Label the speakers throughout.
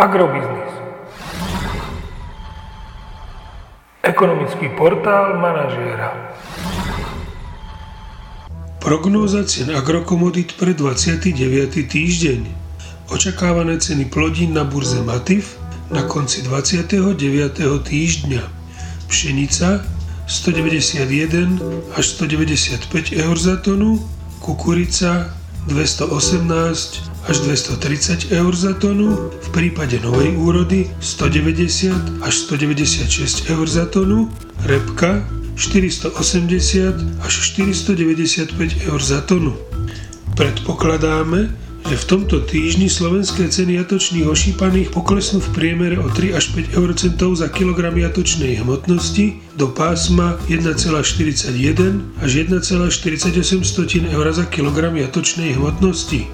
Speaker 1: Agrobiznis. Ekonomický portál manažéra.
Speaker 2: Prognóza cien agrokomodit pre 29. týždeň. Očakávané ceny plodín na burze Matif na konci 29. týždňa. Pšenica 191 až 195 eur za tonu, kukurica 218 až 230 eur za tonu, v prípade novej úrody 190 až 196 eur za tonu, repka 480 až 495 eur za tonu. Predpokladáme, v tomto týždni slovenské ceny jatočných ošípaných poklesnú v priemere o 3 až 5 eurocentov za kilogram jatočnej hmotnosti do pásma 1,41 až 1,48 eur za kilogram jatočnej hmotnosti.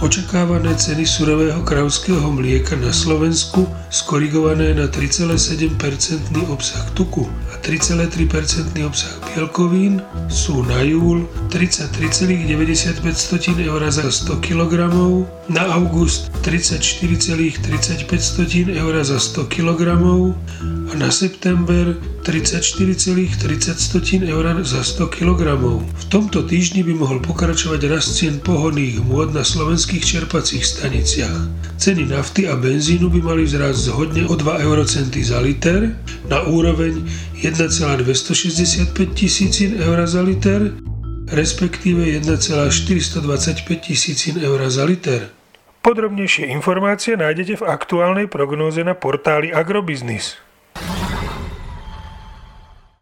Speaker 2: Očakávané ceny surového kravského mlieka na Slovensku skorigované na 3,7% obsah tuku a 3,3% obsah bielkovín sú na júl 33,95 eur za 100 kg, na august 34,35 eur za 100 kg a na september 34,30 eur za 100 kg. V tomto týždni by mohol pokračovať rast cien pohodných môd na slovenských čerpacích staniciach. Ceny nafty a benzínu by mali vzrásť zhodne o 2 eurocenty za liter na úroveň 1,265 tisícin eur za liter, respektíve 1,425 tisícin eur za liter.
Speaker 1: Podrobnejšie informácie nájdete v aktuálnej prognóze na portáli Agrobiznis.